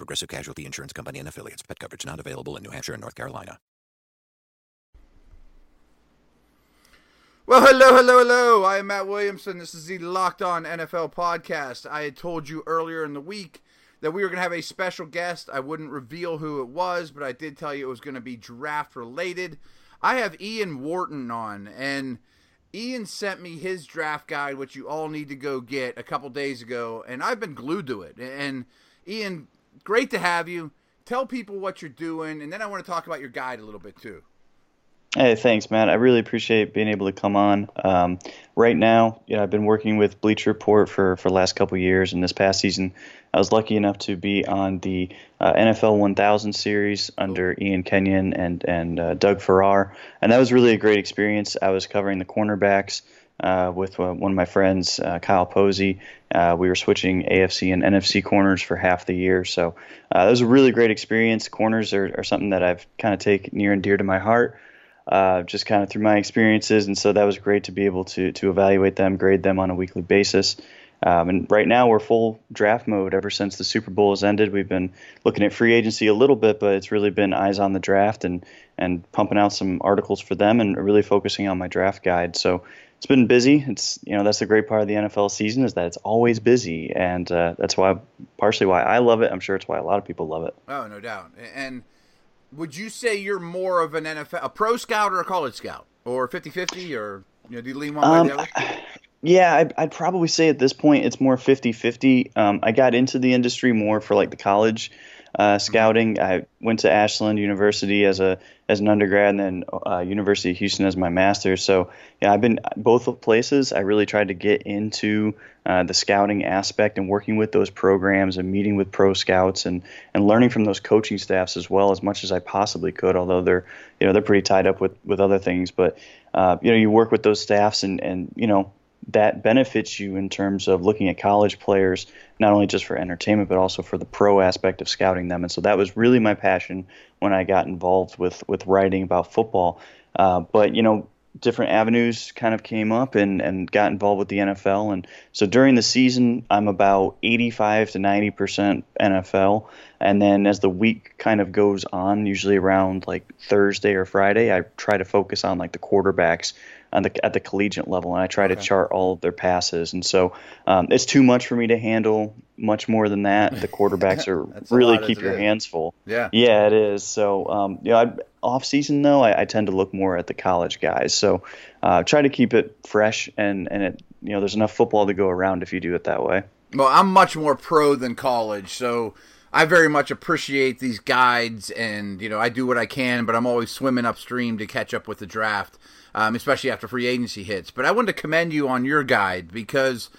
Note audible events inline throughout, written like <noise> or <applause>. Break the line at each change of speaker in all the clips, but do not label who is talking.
Progressive Casualty Insurance Company and affiliates. Pet coverage not available in New Hampshire and North Carolina.
Well, hello, hello, hello. I am Matt Williamson. This is the Locked On NFL podcast. I had told you earlier in the week that we were going to have a special guest. I wouldn't reveal who it was, but I did tell you it was going to be draft related. I have Ian Wharton on, and Ian sent me his draft guide, which you all need to go get a couple days ago, and I've been glued to it. And Ian, great to have you. Tell people what you're doing, and then I want to talk about your guide a little bit too.
Hey, thanks, man. I really appreciate being able to come on. Um, right now, you know, I've been working with Bleacher Report for for the last couple years, and this past season, I was lucky enough to be on the uh, NFL 1000 series under Ian Kenyon and and uh, Doug Farrar, and that was really a great experience. I was covering the cornerbacks. Uh, with uh, one of my friends, uh, Kyle Posey. Uh, we were switching AFC and NFC corners for half the year. So uh, that was a really great experience. Corners are, are something that I've kind of taken near and dear to my heart just kind of through my experiences, and so that was great to be able to to evaluate them, grade them on a weekly basis. Um, and right now we're full draft mode. Ever since the Super Bowl has ended, we've been looking at free agency a little bit, but it's really been eyes on the draft and and pumping out some articles for them and really focusing on my draft guide. So it's been busy. It's you know that's the great part of the NFL season is that it's always busy, and uh, that's why partially why I love it. I'm sure it's why a lot of people love it.
Oh, no doubt. And would you say you're more of an NFL, a pro scout or a college scout, or 50-50, or you know, do you lean one
Um,
way or the other? <sighs>
Yeah, I'd, I'd probably say at this point it's more 50 50. Um, I got into the industry more for like the college uh, scouting. I went to Ashland University as a as an undergrad, and then uh, University of Houston as my master. So yeah, I've been both places. I really tried to get into uh, the scouting aspect and working with those programs and meeting with pro scouts and and learning from those coaching staffs as well as much as I possibly could. Although they're you know they're pretty tied up with with other things, but uh, you know you work with those staffs and and you know that benefits you in terms of looking at college players, not only just for entertainment, but also for the pro aspect of scouting them. And so that was really my passion when I got involved with, with writing about football. Uh, but, you know, different avenues kind of came up and, and got involved with the NFL. And so during the season, I'm about 85 to 90% NFL. And then as the week kind of goes on, usually around like Thursday or Friday, I try to focus on like the quarterbacks on the, at the collegiate level, and I try to chart all of their passes. And so um, it's too much for me to handle much more than that. The <laughs> quarterbacks are really
lot,
keep your
it?
hands full.
Yeah.
Yeah, it is. So, um, you know, I, off season though, I, I tend to look more at the college guys. So, uh, try to keep it fresh and and it, you know, there's enough football to go around if you do it that way.
Well, I'm much more pro than college, so I very much appreciate these guides, and you know I do what I can, but I'm always swimming upstream to catch up with the draft, um, especially after free agency hits. But I wanted to commend you on your guide because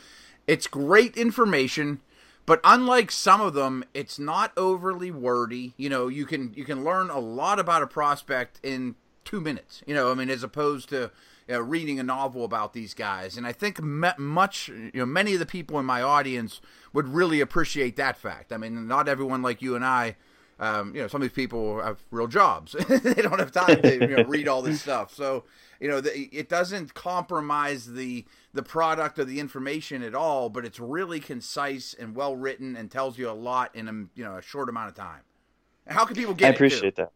it's great information. But unlike some of them, it's not overly wordy. You know, you can you can learn a lot about a prospect in two minutes. You know, I mean, as opposed to you know, reading a novel about these guys. And I think much, you know, many of the people in my audience would really appreciate that fact. I mean, not everyone like you and I. Um, you know, some of these people have real jobs. <laughs> they don't have time to you know, read all this stuff. So, you know, the, it doesn't compromise the the product or the information at all. But it's really concise and well written and tells you a lot in a you know a short amount of time. How can people get?
I appreciate that.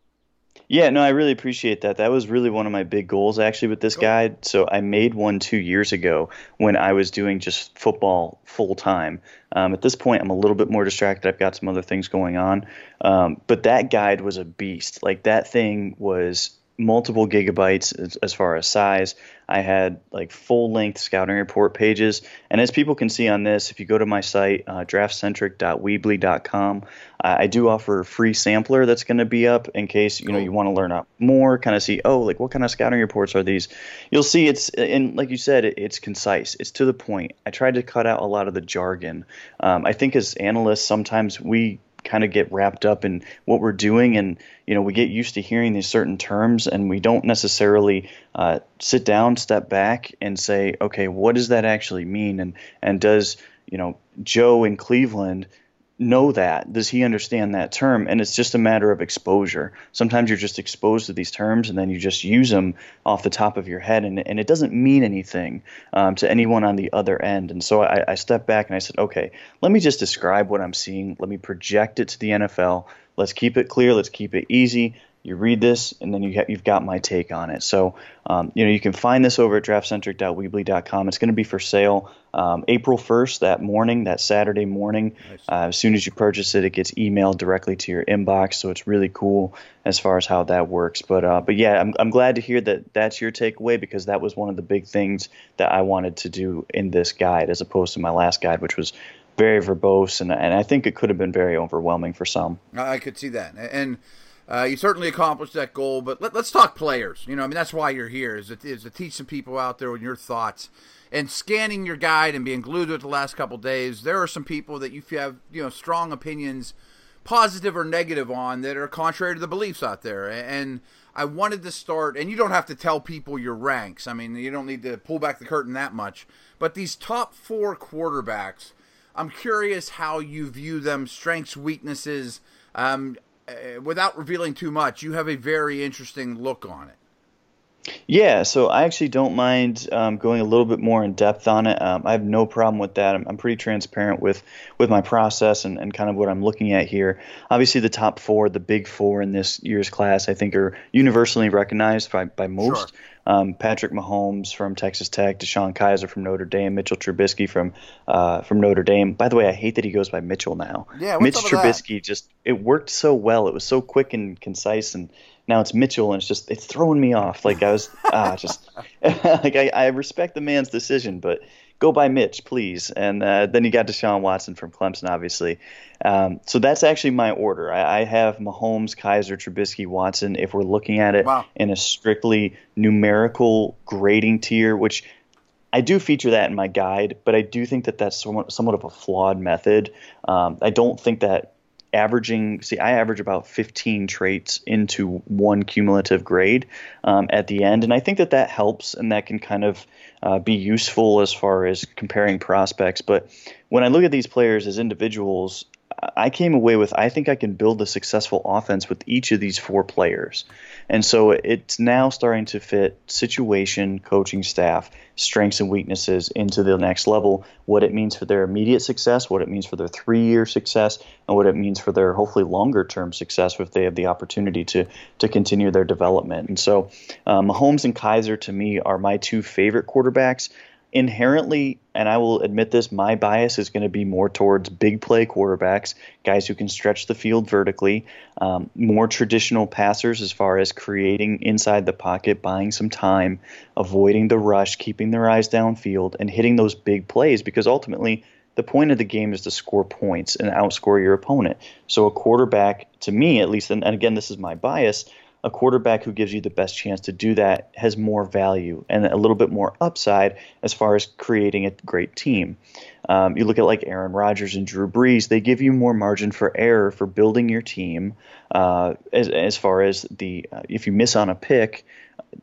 Yeah, no, I really appreciate that. That was really one of my big goals actually with this guide. So I made one two years ago when I was doing just football full time. Um, at this point, I'm a little bit more distracted. I've got some other things going on. Um, but that guide was a beast. Like that thing was multiple gigabytes as, as far as size. I had like full length scouting report pages. And as people can see on this, if you go to my site, uh, draftcentric.weebly.com, uh, I do offer a free sampler that's going to be up in case you know you want to learn up more, kind of see, oh, like what kind of scouting reports are these? You'll see it's, and like you said, it, it's concise, it's to the point. I tried to cut out a lot of the jargon. Um, I think as analysts, sometimes we kind of get wrapped up in what we're doing, and you know, we get used to hearing these certain terms, and we don't necessarily uh, sit down, step back, and say, okay, what does that actually mean, and and does you know Joe in Cleveland know that? Does he understand that term? And it's just a matter of exposure. Sometimes you're just exposed to these terms and then you just use them off the top of your head, and, and it doesn't mean anything um, to anyone on the other end. And so I, I stepped back and I said, okay, let me just describe what I'm seeing. Let me project it to the NFL. Let's keep it clear. Let's keep it easy you read this, and then you have got my take on it. So, um, you know, you can find this over at draftcentric.weebly.com. It's going to be for sale um, April 1st, that morning, that Saturday morning. Nice. Uh, as soon as you purchase it, it gets emailed directly to your inbox. So it's really cool as far as how that works. But, uh, but yeah, I'm, I'm glad to hear that that's your takeaway because that was one of the big things that I wanted to do in this guide as opposed to my last guide, which was very verbose, and, and I think it could have been very overwhelming for some.
I could see that. And uh, you certainly accomplished that goal, but let, us talk players. You know, I mean, that's why you're here is to, is to teach some people out there your thoughts. And scanning your guide and being glued to it the last couple days, there are some people that you have you know strong opinions, positive or negative on, that are contrary to the beliefs out there. And I wanted to start, and you don't have to tell people your ranks. I mean, you don't need to pull back the curtain that much. But these top four quarterbacks, I'm curious how you view them, strengths, weaknesses. Um, uh, without revealing too much, you have a very interesting look on it.
Yeah, so I actually don't mind um, going a little bit more in depth on it. Um, I have no problem with that. I'm, I'm, pretty transparent with with my process and, and kind of what I'm looking at here. Obviously, the top four, the big four in this year's class, I think are universally recognized by, by most. Sure. Um, Patrick Mahomes from Texas Tech, DeShone Kizer from Notre Dame, Mitchell Trubisky from uh, from Notre Dame. By the way, I hate that he goes by Mitchell now.
Yeah,
Mitch Trubisky just it worked so well. It was so quick and concise and now it's Mitchell, and it's just it's throwing me off. Like I was ah, <laughs> just <laughs> like I, I respect the man's decision, but go by Mitch, please. And uh, then you got Deshaun Watson from Clemson, obviously. Um, so that's actually my order. I, I, have Mahomes, Kizer, Trubisky, Watson. If we're looking at it wow. in a strictly numerical grading tier, which I do feature that in my guide, but I do think that that's somewhat, somewhat of a flawed method. Um, I don't think that averaging see i average about 15 traits into one cumulative grade um, at the end. And i think that that helps and that can kind of uh, be useful as far as comparing prospects. But when i look at these players as individuals I came away with I think I can build a successful offense with each of these four players. And so it's now starting to fit situation, coaching staff, strengths and weaknesses into the next level, what it means for their immediate success, what it means for their three year success, and what it means for their hopefully longer term success if they have the opportunity to, to continue their development. And so um, Mahomes and Kizer to me are my two favorite quarterbacks inherently, and I will admit this, my bias is going to be more towards big play quarterbacks, guys who can stretch the field vertically, um, more traditional passers as far as creating inside the pocket, buying some time, avoiding the rush, keeping their eyes downfield, and hitting those big plays because ultimately the point of the game is to score points and outscore your opponent. So a quarterback, to me at least, and, and again, this is my bias a quarterback who gives you the best chance to do that has more value and a little bit more upside as far as creating a great team. Um, you look at like Aaron Rodgers and Drew Brees, they give you more margin for error for building your team. Uh, as, as far as the, uh, if you miss on a pick,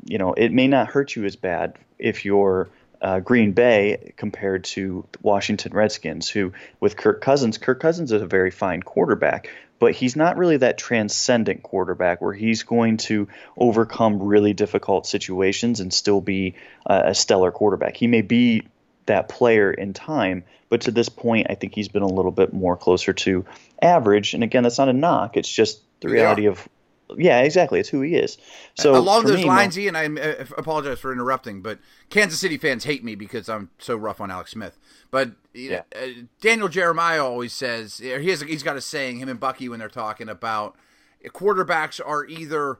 you know, it may not hurt you as bad if you're uh, Green Bay compared to Washington Redskins, who with Kirk Cousins, Kirk Cousins is a very fine quarterback, but he's not really that transcendent quarterback where he's going to overcome really difficult situations and still be uh, a stellar quarterback. He may be that player in time, but to this point, I think he's been a little bit more closer to average. And again, that's not a knock; it's just the reality yeah. of yeah, exactly. It's who he is. So
along those me, lines, Ian, I uh, apologize for interrupting, but Kansas City fans hate me because I'm so rough on Alex Smith. But yeah. uh, Daniel Jeremiah always says he has he's got a saying. Him and Bucky when they're talking about quarterbacks are either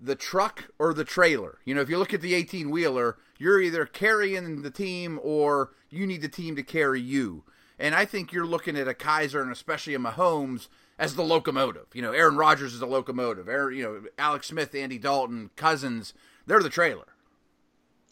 the truck or the trailer. You know, if you look at the 18 wheeler, you're either carrying the team or you need the team to carry you. And I think you're looking at a Kizer and especially a Mahomes as the locomotive. You know, Aaron Rodgers is the locomotive. Aaron, you know, Alex Smith, Andy Dalton, Cousins, they're the trailer.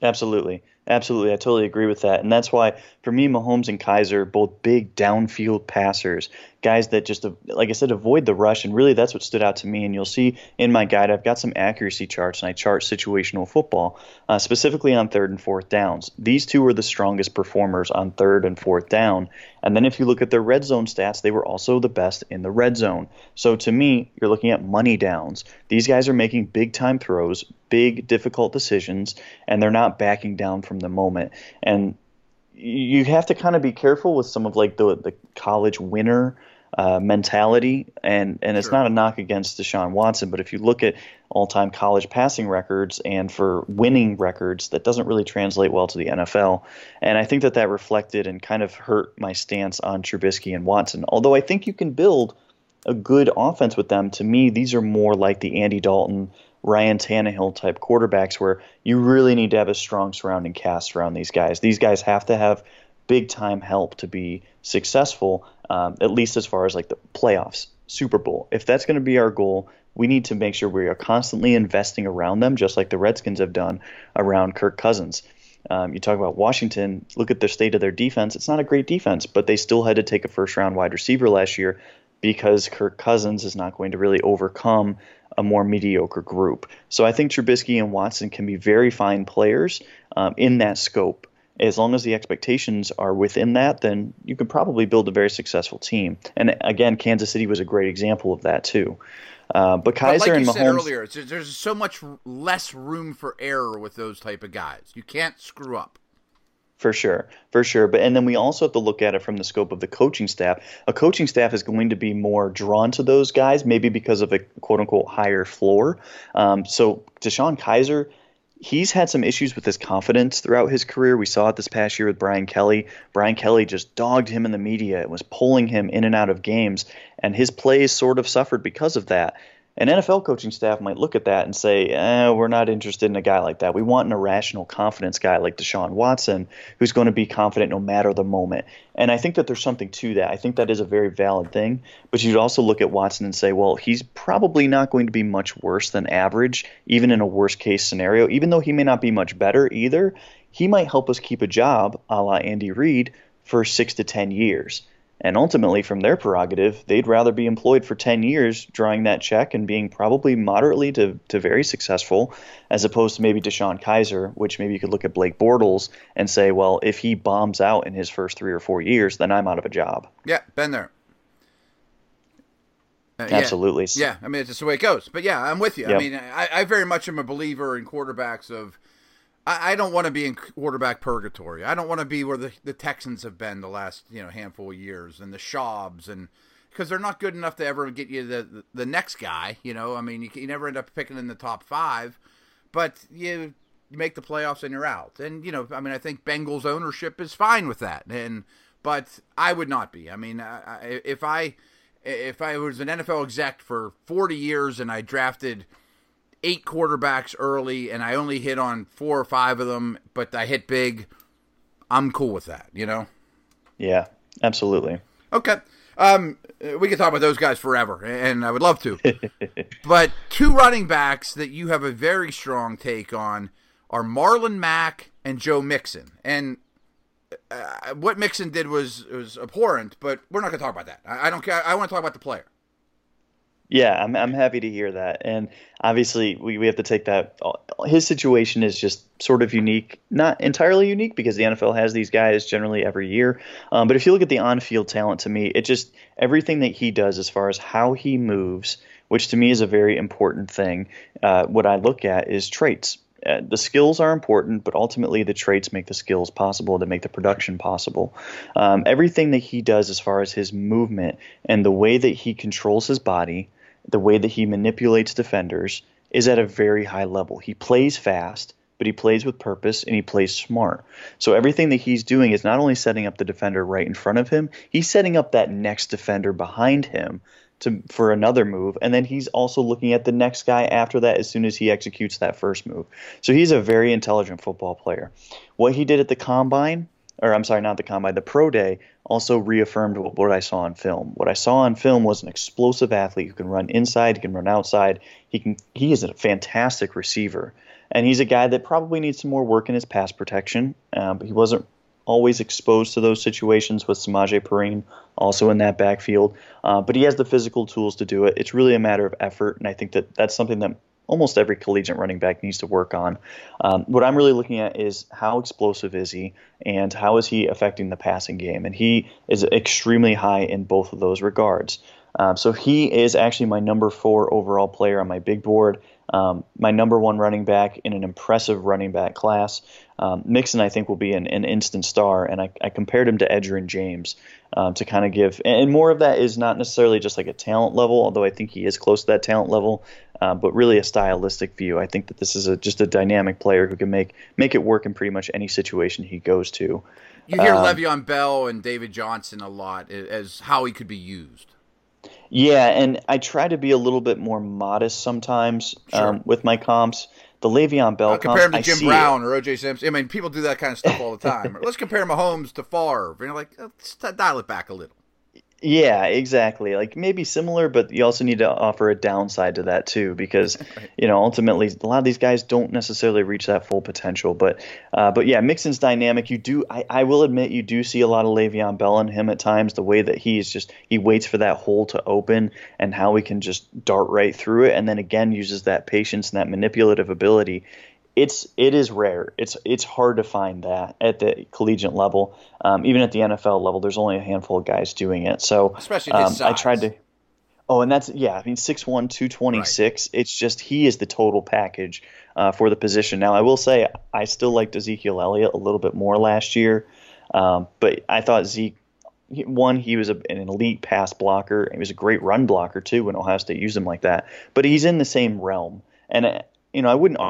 Absolutely. Absolutely. I totally agree with that. And that's why, for me, Mahomes and Kizer both big downfield passers, guys that just, like I said, avoid the rush. And really, that's what stood out to me. And you'll see in my guide, I've got some accuracy charts and I chart situational football, uh, specifically on third and fourth downs. These two were the strongest performers on third and fourth down. And then if you look at their red zone stats, they were also the best in the red zone. So to me, you're looking at money downs. These guys are making big time throws, big, difficult decisions, and they're not backing down from the moment. And you have to kind of be careful with some of like the the college winner uh, mentality, and and it's sure. not a knock against Deshaun Watson, but if you look at all-time college passing records and for winning records, that doesn't really translate well to the NFL, and I think that that reflected and kind of hurt my stance on Trubisky and Watson. Although I think you can build a good offense with them, to me these are more like the Andy Dalton. Ryan Tannehill type quarterbacks where you really need to have a strong surrounding cast around these guys. These guys have to have big time help to be successful, um, at least as far as like the playoffs, Super Bowl. If that's going to be our goal, we need to make sure we are constantly investing around them, just like the Redskins have done around Kirk Cousins. Um, you talk about Washington, look at the state of their defense. It's not a great defense, but they still had to take a first round wide receiver last year because Kirk Cousins is not going to really overcome a more mediocre group. So I think Trubisky and Watson can be very fine players um, in that scope. As long as the expectations are within that, then you can probably build a very successful team. And again, Kansas City was a great example of that too. Uh, but Kizer
but like
and Mahomes.
Said earlier, there's so much less room for error with those type of guys. You can't screw up.
For sure, for sure. But and then we also have to look at it from the scope of the coaching staff. A coaching staff is going to be more drawn to those guys, maybe because of a quote unquote higher floor. Um, so DeShone Kizer, he's had some issues with his confidence throughout his career. We saw it this past year with Brian Kelly. Brian Kelly just dogged him in the media. It was pulling him in and out of games, and his plays sort of suffered because of that. An NFL coaching staff might look at that and say, eh, we're not interested in a guy like that. We want an irrational confidence guy like Deshaun Watson who's going to be confident no matter the moment. And I think that there's something to that. I think that is a very valid thing. But you'd also look at Watson and say, well, he's probably not going to be much worse than average, even in a worst case scenario. Even though he may not be much better either, he might help us keep a job a la Andy Reid for six to 10 years. And ultimately, from their prerogative, they'd rather be employed for 10 years drawing that check and being probably moderately to, to very successful, as opposed to maybe Deshaun Kizer, which maybe you could look at Blake Bortles and say, well, if he bombs out in his first three or four years, then I'm out of a job.
Yeah, been there.
Uh, Absolutely.
Yeah. yeah, I mean, it's just the way it goes. But yeah, I'm with you. Yep. I mean, I, I very much am a believer in quarterbacks of – I, I don't want to be in quarterback purgatory. I don't want to be where the, the Texans have been the last you know handful of years and the Schaubs and because they're not good enough to ever get you the, the, next guy. You know, I mean, you, you never end up picking in the top five, but you you make the playoffs and you're out. And you know, I mean, I think Bengals ownership is fine with that. And but I would not be. I mean, I, if I if I was an NFL exec for 40 years and I drafted eight quarterbacks early and I only hit on four or five of them, but I hit big, I'm cool with that, you know?
Yeah, absolutely.
Okay. Um, we could talk about those guys forever, and I would love to. <laughs> but two running backs that you have a very strong take on are Marlon Mack and Joe Mixon. And uh, what Mixon did was was abhorrent, but we're not going to talk about that. I, I don't care. I want to talk about the player.
Yeah, I'm I'm happy to hear that. And obviously, we, we have to take that. His situation is just sort of unique, not entirely unique because the NFL has these guys generally every year. Um, but if you look at the on-field talent, to me, it just everything that he does as far as how he moves, which to me is a very important thing. Uh, what I look at is traits. Uh, the skills are important, but ultimately the traits make the skills possible to make the production possible. Um, everything that he does as far as his movement and the way that he controls his body the way that he manipulates defenders is at a very high level. He plays fast, but he plays with purpose and he plays smart. So everything that he's doing is not only setting up the defender right in front of him, he's setting up that next defender behind him to for another move and then he's also looking at the next guy after that as soon as he executes that first move. So he's a very intelligent football player. What he did at the combine or I'm sorry, not the combine, the pro day also reaffirmed what, what, I saw on film. What I saw on film was an explosive athlete who can run inside, he can run outside. He can he is a fantastic receiver, and he's a guy that probably needs some more work in his pass protection. Um, but he wasn't always exposed to those situations with Samaje Perine also in that backfield. Uh, but he has the physical tools to do it. It's really a matter of effort, and I think that that's something that almost every collegiate running back needs to work on. Um, what I'm really looking at is how explosive is he, and how is he affecting the passing game, and he is extremely high in both of those regards. Um, so he is actually my number four overall player on my big board. Um, my number one running back in an impressive running back class. Um, Mixon, I think, will be an, an instant star, and I, I, compared him to Edgerrin James um, to kind of give, and more of that is not necessarily just like a talent level, although I think he is close to that talent level, uh, but really a stylistic view. I think that this is a, just a dynamic player who can make make it work in pretty much any situation he goes to.
You hear um, Le'Veon Bell and David Johnson a lot as how he could be used.
Yeah, and I try to be a little bit more modest sometimes sure. um, with my comps. The Le'Veon Bell uh,
compare
him
to Jim Brown it. or O.J. Simpson. I mean, people do that kind of stuff all the <laughs> time. Let's compare Mahomes to Favre. you're like let's dial it back a little.
Yeah, exactly. Like maybe similar, but you also need to offer a downside to that too, because <laughs> right. you know ultimately a lot of these guys don't necessarily reach that full potential. But uh, but yeah, Mixon's dynamic. You do, I, I will admit, you do see a lot of Le'Veon Bell in him at times. The way that he is just he waits for that hole to open and how he can just dart right through it, and then again uses that patience and that manipulative ability it's it is rare. It's it's hard to find that at the collegiate level. Um, even at the NFL level, there's only a handful of guys doing it. So
especially um, I
tried to. Oh, and that's yeah. I mean, 6'1", 226. It's just he is the total package uh, for the position. Now, I will say I still liked Ezekiel Elliott a little bit more last year, um, but I thought Zeke one, he was a, an elite pass blocker. He was a great run blocker too when Ohio State used him like that. But he's in the same realm, and uh, you know I wouldn't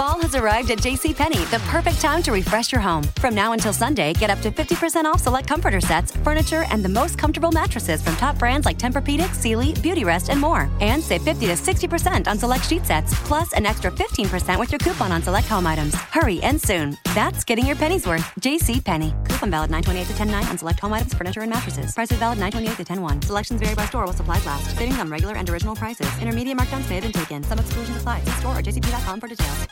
Fall has arrived at JCPenney, the perfect time to refresh your home. From now until Sunday, get up to 50% off select comforter sets, furniture, and the most comfortable mattresses from top brands like Tempur-Pedic, Sealy, Beautyrest, and more. And save 50 to 60% on select sheet sets, plus an extra 15% with your coupon on select home items. Hurry and soon. That's getting your pennies worth. JCPenney. Coupon valid 928 to 109 on select home items, furniture, and mattresses. Prices valid 928 to 101. Selections vary by store while supplies last. Savings on regular and original prices. Intermediate markdowns may have been taken. Some exclusions apply. See store or jcp.com for details.